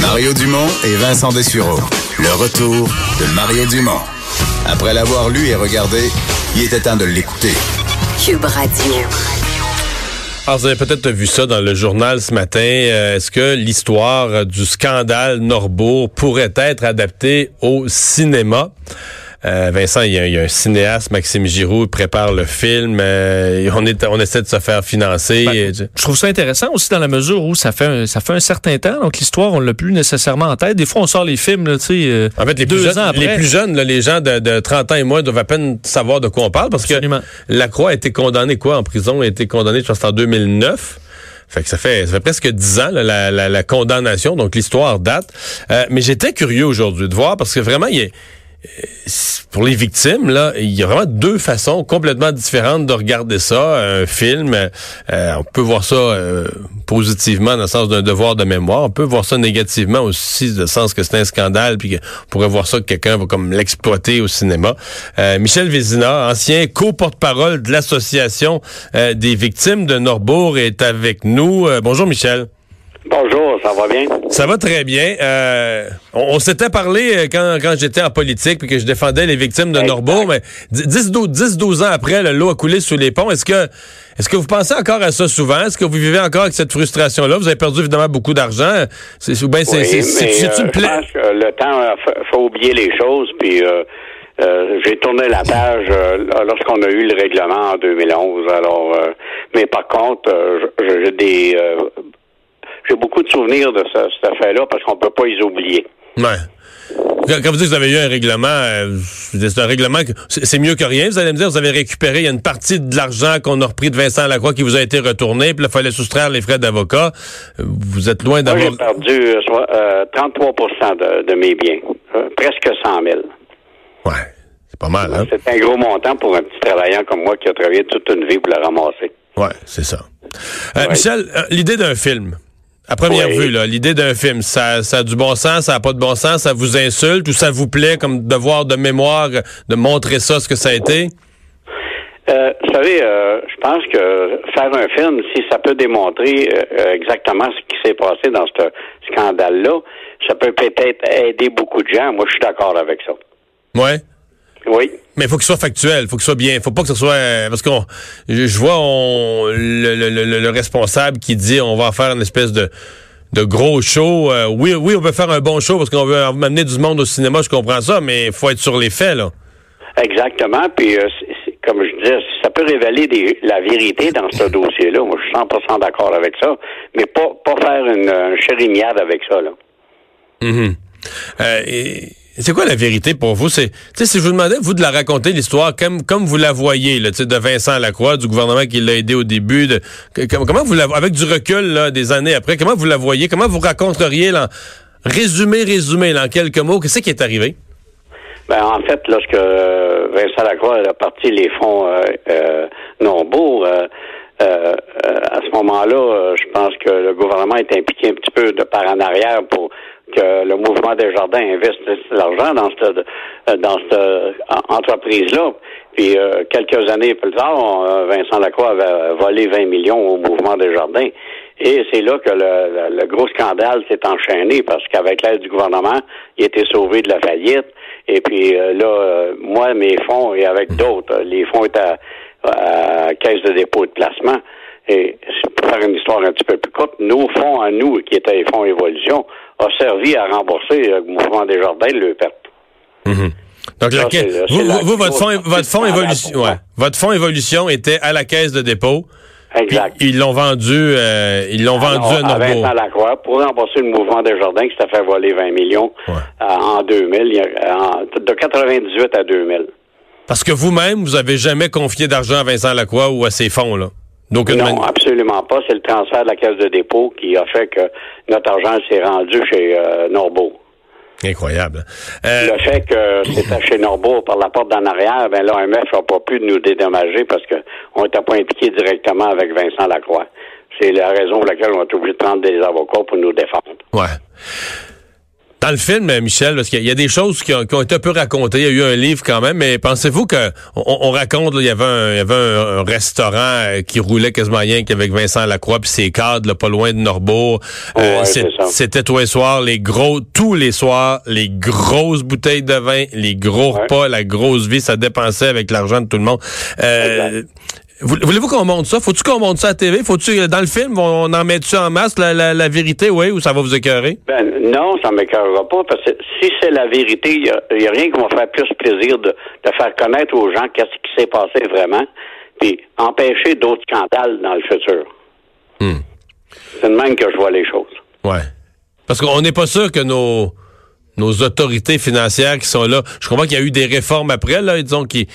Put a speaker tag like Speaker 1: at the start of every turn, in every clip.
Speaker 1: Mario Dumont et Vincent Dessureau. Le retour de Mario Dumont. Après l'avoir lu et regardé, il était temps de l'écouter.
Speaker 2: Cube Radio.
Speaker 3: Alors, vous avez peut-être vu ça dans le journal ce matin. Euh, Est-ce que l'histoire du scandale Norbourg pourrait être adaptée au cinéma? Euh, Vincent, il y, a, il y, a, un cinéaste, Maxime Giroux, il prépare le film. Euh, on, est, on essaie de se faire financer.
Speaker 4: Ben, je trouve ça intéressant aussi dans la mesure où ça fait un, ça fait un certain temps. Donc l'histoire, on l'a plus nécessairement en tête. Des fois, on sort les films, tu sais. Euh,
Speaker 3: en fait, les
Speaker 4: deux
Speaker 3: plus jeunes,
Speaker 4: ans après.
Speaker 3: les plus jeunes, là, les gens de, de, 30 ans et moins, doivent à peine savoir de quoi on parle parce
Speaker 4: Absolument.
Speaker 3: que Lacroix a été condamné quoi en prison? Il a été condamné, je pense, en 2009. Fait que ça fait, ça fait presque dix ans là, la, la, la, condamnation, donc l'histoire date. Euh, mais j'étais curieux aujourd'hui de voir parce que vraiment, il y a pour les victimes, là, il y a vraiment deux façons complètement différentes de regarder ça. Un film, euh, on peut voir ça euh, positivement dans le sens d'un devoir de mémoire. On peut voir ça négativement aussi, dans le sens que c'est un scandale, puis qu'on pourrait voir ça que quelqu'un va comme l'exploiter au cinéma. Euh, Michel Vézina, ancien co-porte-parole de l'association euh, des victimes de Norbourg, est avec nous. Euh, bonjour Michel.
Speaker 5: Bonjour, ça va bien?
Speaker 3: Ça va très bien. Euh, on, on s'était parlé quand, quand j'étais en politique puis que je défendais les victimes de
Speaker 5: Exact.
Speaker 3: Norbourg, mais 10-12 ans après, le lot a coulé sous les ponts. Est-ce que est-ce que vous pensez encore à ça souvent? Est-ce que vous vivez encore avec cette frustration-là? Vous avez perdu évidemment beaucoup d'argent. C'est, ou bien c'est,
Speaker 5: Oui, euh, je
Speaker 3: plais?
Speaker 5: pense que le temps, euh, faut, oublier les choses, puis euh, euh, j'ai tourné la page euh, lorsqu'on a eu le règlement en 2011. Alors, euh, mais par contre, euh, j'ai des, euh, j'ai beaucoup de souvenirs de ce- cette affaire-là parce qu'on peut pas les oublier.
Speaker 3: Ouais. Quand, quand vous dites que vous avez eu un règlement, euh, c'est un règlement que c'est mieux que rien. Vous allez me dire, vous avez récupéré, il y a une partie de l'argent qu'on a repris de Vincent Lacroix qui vous a été retourné, puis il fallait soustraire les frais d'avocat. Euh, Vous êtes loin
Speaker 5: Moi,
Speaker 3: d'avoir...
Speaker 5: j'ai perdu euh, soit, euh, 33 de, de mes biens, euh, presque 100 000.
Speaker 3: Ouais, c'est pas mal, hein?
Speaker 5: C'est un gros montant pour un petit travaillant comme moi qui a travaillé toute une vie pour le ramasser.
Speaker 3: Ouais, c'est ça.
Speaker 5: Ouais.
Speaker 3: Michel, l'idée d'un film. À première
Speaker 5: Oui.
Speaker 3: vue, là, l'idée d'un film, ça, ça a du bon sens, ça a pas de bon sens, ça vous insulte ou ça vous plaît comme devoir de mémoire de montrer ça, ce que ça a été?
Speaker 5: Euh, vous savez, euh, je pense que faire un film, si ça peut démontrer euh, euh, exactement ce qui s'est passé dans ce scandale-là, ça peut peut-être aider beaucoup de gens. Moi, je suis d'accord avec ça.
Speaker 3: Ouais.
Speaker 5: Oui.
Speaker 3: Mais il faut qu'il soit factuel, faut qu'il soit bien, faut pas que ce soit euh, parce qu'on je, vois on le, le, le, le responsable qui dit on va faire une espèce de de gros show. Euh, oui, oui, on peut faire un bon show parce qu'on veut amener du monde au cinéma, je comprends ça, mais il faut être sur les faits là.
Speaker 5: Exactement. Puis, euh, comme je disais, ça peut révéler des- la vérité dans ce dossier-là. Moi, je suis 100% d'accord avec ça. Mais pas, pas faire une, une chérimiade avec ça, là.
Speaker 3: Mhm. Euh, et c'est quoi la vérité pour vous? C'est, si je vous demandais, vous, de la raconter, l'histoire, comme, comme vous la voyez, là, de Vincent Lacroix, du gouvernement qui l'a aidé au début, de, comment vous la, avec du recul, là, des années après, comment vous la voyez? Comment vous raconteriez, là, résumé, résumé, là, en quelques mots, qu'est-ce qui est arrivé?
Speaker 5: Ben, en fait, lorsque euh, Vincent Lacroix a parti les fonds euh, euh, euh, euh, à ce moment-là, je pense que le gouvernement est impliqué un petit peu de par en arrière pour que le mouvement des jardins investisse l'argent dans cette dans cette en- entreprise-là. Puis euh, quelques années plus tard, euh, Vincent Lacroix avait volé 20 millions au mouvement des jardins. Et c'est là que le, le- le gros scandale s'est enchaîné parce qu'avec l'aide du gouvernement, il était sauvé de la faillite. Et puis euh, là, euh, moi, mes fonds et avec d'autres, les fonds étaient à, caisse de dépôt et de placement. Et pour faire une histoire un petit peu plus courte, nos fonds à nous, qui étaient les fonds évolution, a servi à rembourser le mouvement des jardins de leur perte.
Speaker 3: Donc,
Speaker 5: Ça,
Speaker 3: la- vous, vous- vous, votre fonds, votre fonds évolution, ouais. Votre fonds évolution était à la caisse de dépôt.
Speaker 5: Exact.
Speaker 3: Puis, ils l'ont vendu, euh, ils l'ont vendu à
Speaker 5: Alors, à pour rembourser le mouvement des jardins qui s'était fait voler 20 millions
Speaker 3: Ouais.
Speaker 5: euh, en 2000, il y a- en- de 98 à 2000.
Speaker 3: Parce que vous-même, vous avez jamais confié d'argent à Vincent Lacroix ou à ses fonds, là.
Speaker 5: Non, absolument pas. C'est le transfert de la caisse de dépôt qui a fait que notre argent s'est rendu chez euh, Norbeau.
Speaker 3: Incroyable. Euh,
Speaker 5: Le fait que c'était chez Norbeau par la porte d'en arrière, ben l'OMF n'a pas pu nous dédommager parce qu'on n'était pas impliqué directement avec Vincent Lacroix. C'est la raison pour laquelle on est obligé de prendre des avocats pour nous défendre.
Speaker 3: ouais. Dans le film, Michel, parce qu'il y a des choses qui ont, qui ont, été un peu racontées. Il y a eu un livre quand même, mais pensez-vous que on, on raconte, là, il y avait un, il y avait un, un restaurant euh, qui roulait quasiment rien qu'avec Vincent Lacroix puis ses cadres, là, pas loin de Norbeau.
Speaker 5: Euh,
Speaker 3: C'était tous les soirs, les gros, tous les soirs, les grosses bouteilles de vin, les gros
Speaker 5: Ouais.
Speaker 3: repas, la grosse vie, ça dépensait avec l'argent de tout le monde. Euh, Voulez-vous qu'on monte ça? Faut-tu qu'on monte ça à TV? Faut-tu, dans le film, on en met-tu en masse la, la, la vérité, oui, ou ça va vous écœurer?
Speaker 5: Ben, non, ça m'écœurera pas, parce que si c'est la vérité, il n'y a, rien qui va faire plus plaisir de, de faire connaître aux gens qu'est-ce qui s'est passé vraiment, puis empêcher d'autres scandales dans le futur.
Speaker 3: Hmm.
Speaker 5: C'est de même que je vois les choses.
Speaker 3: Ouais. Parce qu'on n'est pas sûr que nos, nos autorités financières qui sont là, je comprends qu'il y a eu des réformes après, là, disons, qui,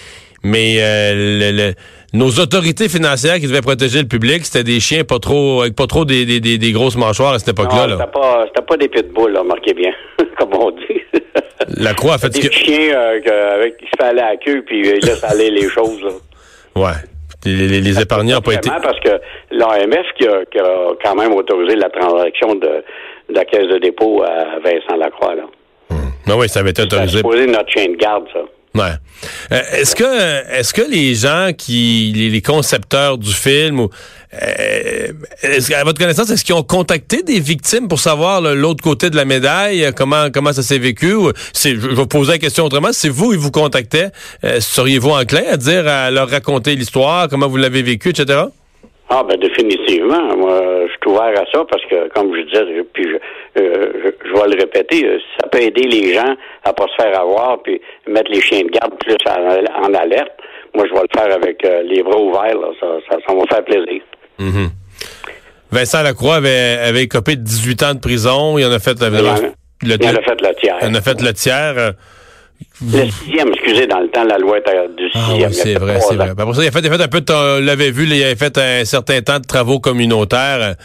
Speaker 3: mais euh, le- le- nos autorités financières qui devaient protéger le public, c'était des chiens pas trop, avec pas trop des, des, des, des grosses mâchoires à cette époque-là.
Speaker 5: C'était pas, c'était pas des pitbulls, là, marquez bien, comme on dit.
Speaker 3: La Croix a fait
Speaker 5: des
Speaker 3: que...
Speaker 5: chiens euh, que- avec qui se fait aller à la queue, puis euh, ils laissent aller les choses. Là.
Speaker 3: Ouais. Les, les, les épargnants n'ont pas été...
Speaker 5: Parce que l'AMF qui a, qui a quand même autorisé la transaction de, de la caisse de dépôt à Vincent Lacroix. Là.
Speaker 3: Non, oui, ça avait été autorisé.
Speaker 5: supposé notre chien de garde, ça.
Speaker 3: Ouais. Euh, est-ce que est-ce que les gens qui les, les concepteurs du film ou euh, à votre connaissance est-ce qu'ils ont contacté des victimes pour savoir l'autre côté de la médaille euh, comment comment ça s'est vécu je je vais poser la question autrement si vous ils vous contactaient seriez-vous enclin à dire à leur raconter l'histoire comment vous l'avez vécu etc
Speaker 5: Ah, ben définitivement. Moi, je suis ouvert à ça parce que, comme je disais, je- puis je, euh, je, je vais le répéter, euh, ça peut aider les gens à pas se faire avoir puis mettre les chiens de garde plus en, en alerte. Moi, je vais le faire avec euh, les bras ouverts. Là. Ça, ça, ça va faire plaisir.
Speaker 3: Vincent Lacroix avait avait écopé de 18 ans de prison il en a fait le,
Speaker 5: il en a fait le tiers.
Speaker 3: il en a fait le tiers
Speaker 5: Le sixième, excusez, dans le temps, la loi était du
Speaker 3: Ah
Speaker 5: sixième.
Speaker 3: oui, c'est vrai, c'est vrai. Ça, il a fait, il a fait un peu, de l'avez vu, là, il avait fait un certain temps de travaux communautaires.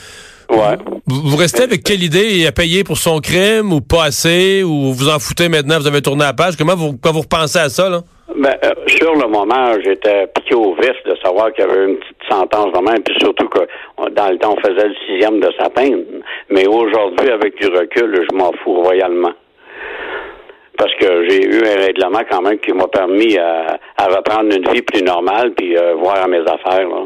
Speaker 5: Ouais.
Speaker 3: Vous, vous restez avec quelle idée? Il a payé pour son crime ou pas assez? Ou vous en foutez maintenant, vous avez tourné la page? Comment vous, quand vous repensez à ça, là?
Speaker 5: Ben, euh, sur le moment, j'étais piqué au vif de savoir qu'il y avait une petite sentence de même, puis surtout que dans le temps, on faisait le sixième de sa peine. Mais aujourd'hui, avec du recul, je m'en fous royalement. Parce que j'ai eu un règlement quand même qui m'a permis à, à reprendre une vie plus normale, puis euh, voir à mes affaires. Là.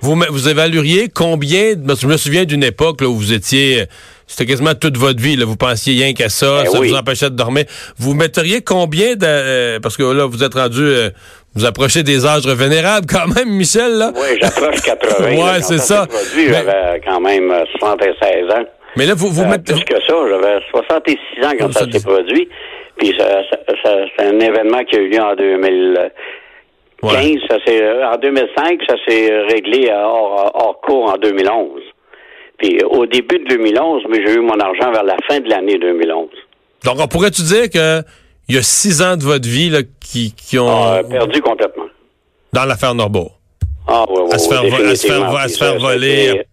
Speaker 3: Vous, vous évalueriez combien, parce que je me souviens d'une époque là, où vous étiez, euh, c'était quasiment toute votre vie, là, vous pensiez rien qu'à ça,
Speaker 5: Ben
Speaker 3: ça
Speaker 5: oui.
Speaker 3: vous empêchait de dormir. Vous metteriez combien de, euh, parce que là, vous êtes rendu, euh, vous approchez des âges vénérables quand même, Michel, là?
Speaker 5: Oui, j'approche 80.
Speaker 3: Ouais, c'est ça. Mais-
Speaker 5: J'avais quand même euh, 76 ans.
Speaker 3: Mais là, vous, vous
Speaker 5: Euh,
Speaker 3: mettez...
Speaker 5: plus que ça, j'avais 66 ans quand ça
Speaker 3: 70.
Speaker 5: s'est produit. Puis ça, ça- ça- c'est un événement qui a eu lieu en 2015.
Speaker 3: Ouais.
Speaker 5: Ça s'est, euh, en 2005, ça s'est réglé hors, hors cours en 2011. Puis euh, au début de 2011, mais j'ai eu mon argent vers la fin de l'année 2011.
Speaker 3: Donc, on pourrait-tu dire que il y a six ans de votre vie là, qui, qui ont...
Speaker 5: Ah, perdu complètement.
Speaker 3: dans l'affaire Norbeau.
Speaker 5: Ah, oui, oui,
Speaker 3: À se faire
Speaker 5: oui,
Speaker 3: vo- à se faire
Speaker 5: définitivement.
Speaker 3: vo- à
Speaker 5: Puis
Speaker 3: se faire
Speaker 5: ça,
Speaker 3: voler.
Speaker 5: c'était-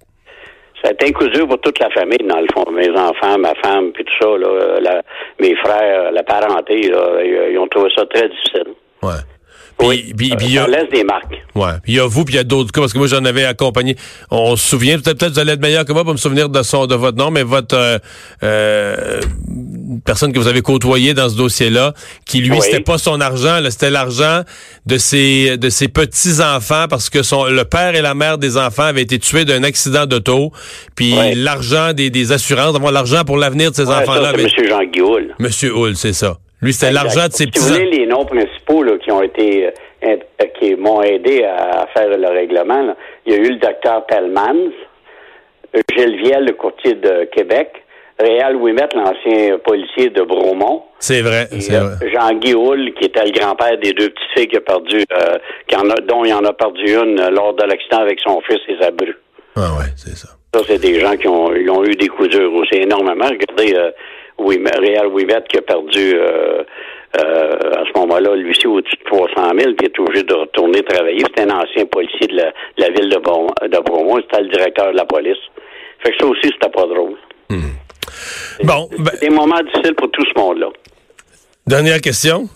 Speaker 5: Ça a été un coup dur pour toute la famille, dans le fond. Mes enfants, ma femme, puis tout ça, là, la- mes frères, la parenté, là, ils, ils ont trouvé ça très difficile.
Speaker 3: Ouais. Puis,
Speaker 5: Oui,
Speaker 3: puis- puis
Speaker 5: ça laisse des marques.
Speaker 3: Ouais. Puis il y a vous, puis il y a d'autres cas, parce que moi, j'en avais accompagné. On se souvient, peut-être peut-être vous allez être meilleur que moi pour me souvenir de son de votre nom, mais votre euh, euh, personne que vous avez côtoyé dans ce dossier-là, qui lui,
Speaker 5: Oui.
Speaker 3: c'était pas son argent, c'était l'argent de ses de ses petits-enfants, parce que son le père et la mère des enfants avaient été tués d'un accident d'auto, puis
Speaker 5: Oui.
Speaker 3: l'argent des, des assurances, d'avoir l'argent pour l'avenir de ces
Speaker 5: Ouais,
Speaker 3: enfants-là.
Speaker 5: ça,
Speaker 3: avait-
Speaker 5: c'est M. Jean Guillaume.
Speaker 3: Monsieur Hull, c'est ça. Lui, c'était l'argent de ses
Speaker 5: Si
Speaker 3: petits
Speaker 5: vous voulez les noms principaux là, qui ont été euh, qui m'ont aidé à, faire le règlement, là, il y a eu le docteur Pellmans, Gilles Viel, le courtier de Québec, Réal Ouimet, l'ancien policier de Bromont,
Speaker 3: C'est vrai, c'est
Speaker 5: euh,
Speaker 3: vrai.
Speaker 5: Jean-Guy Hull, qui était le grand-père des deux petites filles qui a perdu, euh, qui en a, dont il en a perdu une euh, lors de l'accident avec son fils et sa bru.
Speaker 3: Ah ouais, c'est ça.
Speaker 5: Ça, c'est des gens qui ont, ils ont eu des coups durs aussi énormément. Regardez euh, Réal Ouimet qui a perdu euh, euh, à ce moment-là, lui aussi, au-dessus de 300 000, puis est obligé de retourner travailler. C'était un ancien policier de la, de la ville de, Brom, de Bromont. C'était le directeur de la police. Fait que ça aussi, c'était pas drôle.
Speaker 3: Bon, ben,
Speaker 5: Des moments difficiles pour tout ce monde-là.
Speaker 3: dernière question.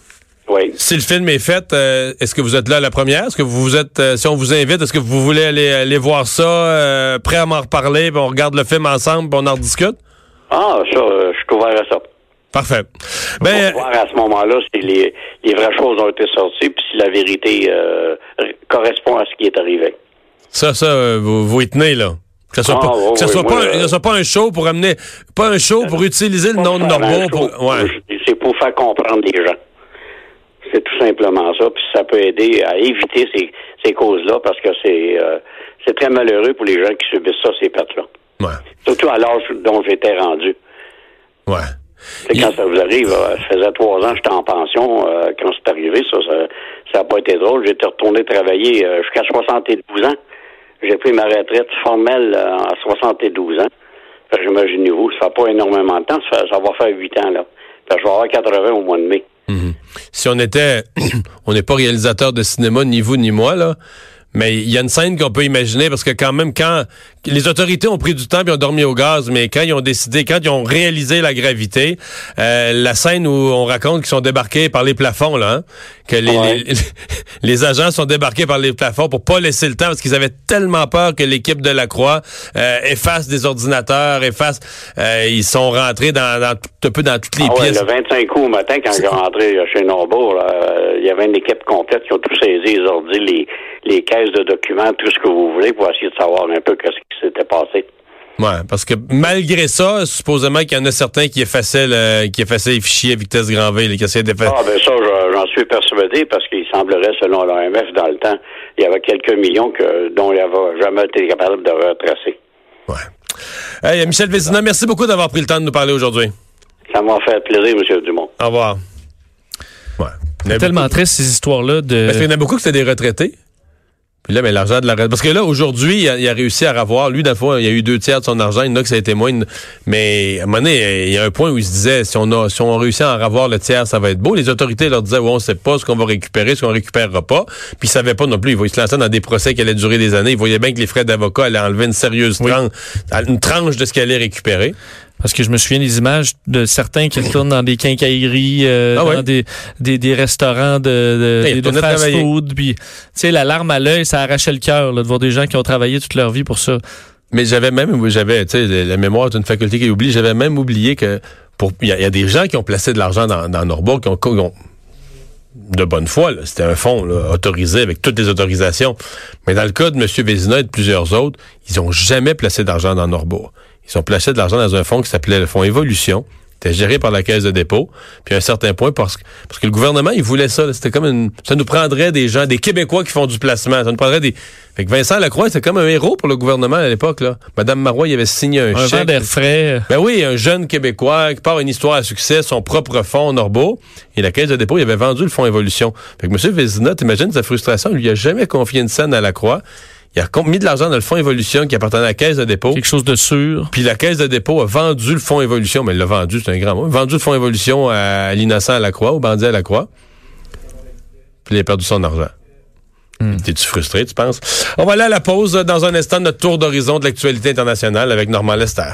Speaker 5: Oui.
Speaker 3: Si le film est fait, euh, est-ce que vous êtes là à la première? Est-ce que vous êtes, euh, si on vous invite, est-ce que vous voulez aller, aller voir ça, euh, prêt à m'en reparler, puis on regarde le film ensemble, puis on en rediscute?
Speaker 5: Ah, ça, euh, je suis ouvert à ça.
Speaker 3: Parfait.
Speaker 5: Ben, on va voir à ce moment-là si les, les, vraies choses ont été sorties, puis si la vérité euh, correspond à ce qui est arrivé.
Speaker 3: Ça, ça, euh, vous, vous y tenez, là. Que ce soit, ah, pas, que ce soit, pas, soit, pas, un show pour amener, pas un show pour utiliser le nom de. Pour, ouais.
Speaker 5: C'est pour faire comprendre les gens. C'est tout simplement ça. Puis ça peut aider à éviter ces, ces causes-là parce que c'est euh, c'est très malheureux pour les gens qui subissent ça, ces pertes-là.
Speaker 3: Ouais.
Speaker 5: Surtout à l'âge dont j'étais rendu.
Speaker 3: Ouais.
Speaker 5: Quand ça vous arrive, euh, ça faisait trois ans que j'étais en pension. Euh, quand c'est arrivé, ça, ça n'a pas été drôle. J'étais retourné travailler jusqu'à 72 ans. J'ai pris ma retraite formelle à 72 ans. Imaginez-vous, ça fait pas énormément de temps. Ça, va faire 8 ans, là. je vais avoir 80 au mois de mai.
Speaker 3: Mhm. Si on était, on n'est pas réalisateur de cinéma, ni vous ni moi, là, mais il y a une scène qu'on peut imaginer parce que quand même, quand les autorités ont pris du temps et ont dormi au gaz, mais quand ils ont décidé, quand ils ont réalisé la gravité, euh, la scène où on raconte qu'ils sont débarqués par les plafonds, là, hein, que les, les, agents sont débarqués par les plafonds pour pas laisser le temps parce qu'ils avaient tellement peur que l'équipe de la Croix euh, efface des ordinateurs, efface. Euh, ils sont rentrés dans, dans un peu dans toutes les
Speaker 5: ah
Speaker 3: pièces.
Speaker 5: le 25 août au matin, quand ils sont rentrés chez Norbourg, il y avait une équipe complète qui ont tout saisi, les ordi, les, les caisses de documents, tout ce que vous voulez pour essayer de savoir un peu ce qui s'était passé.
Speaker 3: Ouais, parce que malgré ça, supposément qu'il y en a certains qui effaçaient, le, qui effaçaient les fichiers à vitesse grand V, qui essayaient d'effacer.
Speaker 5: Ah, ben ça, j'en suis persuadé parce qu'il semblerait, selon l'OMF, dans le temps, il y avait quelques millions que, dont il n'avait jamais été capable de retracer.
Speaker 3: Ouais. Hey, Michel Vézina, merci beaucoup d'avoir pris le temps de nous parler aujourd'hui.
Speaker 5: Ça m'a fait plaisir, M. Dumont.
Speaker 3: Au revoir.
Speaker 4: Ouais. C'est tellement triste, ces histoires-là de.
Speaker 3: Parce qu'il y en a beaucoup qui c'était des retraités. Puis là, mais l'argent de la Parce que là, aujourd'hui, il, a réussi à avoir, lui, d'un fois, il y a eu deux tiers de son argent. Il y en a que ça a été moins. Mais à un moment donné, il y a un point où il se disait, si on a, si on réussit à en avoir le tiers, ça va être beau. Les autorités leur disaient, ouais, on sait pas ce qu'on va récupérer, ce qu'on récupérera pas. Puis ils savaient pas non plus. Ils se lancer dans des procès qui allaient durer des années. Ils voyaient bien que les frais d'avocat allaient enlever une sérieuse tranche, une tranche de ce qu'elle allait récupérer.
Speaker 4: Parce que je me souviens des images de certains qui retournent dans des quincailleries, euh, ah dans des, des, des, restaurants de, de, de fast-food. Puis, tu sais, la larme à l'œil, ça arrachait le cœur de voir des gens qui ont travaillé toute leur vie pour ça.
Speaker 3: Mais j'avais même, j'avais, tu sais, la mémoire d'une faculté qui oublie, j'avais même oublié que pour il y, a des gens qui ont placé de l'argent dans, dans Norbourg, qui ont, de bonne foi, c'était un fonds autorisé avec toutes les autorisations. Mais dans le cas de M. Vézina et de plusieurs autres, ils ont jamais placé d'argent dans Norbourg. Ils ont placé de l'argent dans un fonds qui s'appelait le fonds Évolution. C'était géré par la Caisse de dépôt. Puis à un certain point, parce que, parce que le gouvernement, il voulait ça. C'était comme une. Ça nous prendrait des gens, des Québécois qui font du placement. Ça nous prendrait des. Fait que Vincent Lacroix, c'était comme un héros pour le gouvernement à l'époque. là. Madame Marois, il avait signé un,
Speaker 4: un
Speaker 3: chèque.
Speaker 4: d'air frais.
Speaker 3: Ben oui, un jeune Québécois qui part une histoire à succès, son propre fonds Norbeau. Et la Caisse de dépôt, il avait vendu le fonds Évolution. Fait que M. Vézina, t'imagines sa frustration, il lui a jamais confié une scène à Lacroix. Il a mis de l'argent dans le fonds Évolution qui appartenait à la Caisse de dépôt.
Speaker 4: Quelque chose de sûr.
Speaker 3: Puis la Caisse de dépôt a vendu le fonds Évolution, mais il l'a vendu, c'est un grand mot. Vendu le fonds Évolution à, l'innocent à la Croix, au bandit à la Croix. Puis il a perdu son argent. Hmm. T'es-tu frustré, tu penses? On va aller à la pause dans un instant, notre tour d'horizon de l'actualité internationale avec Normand Lester.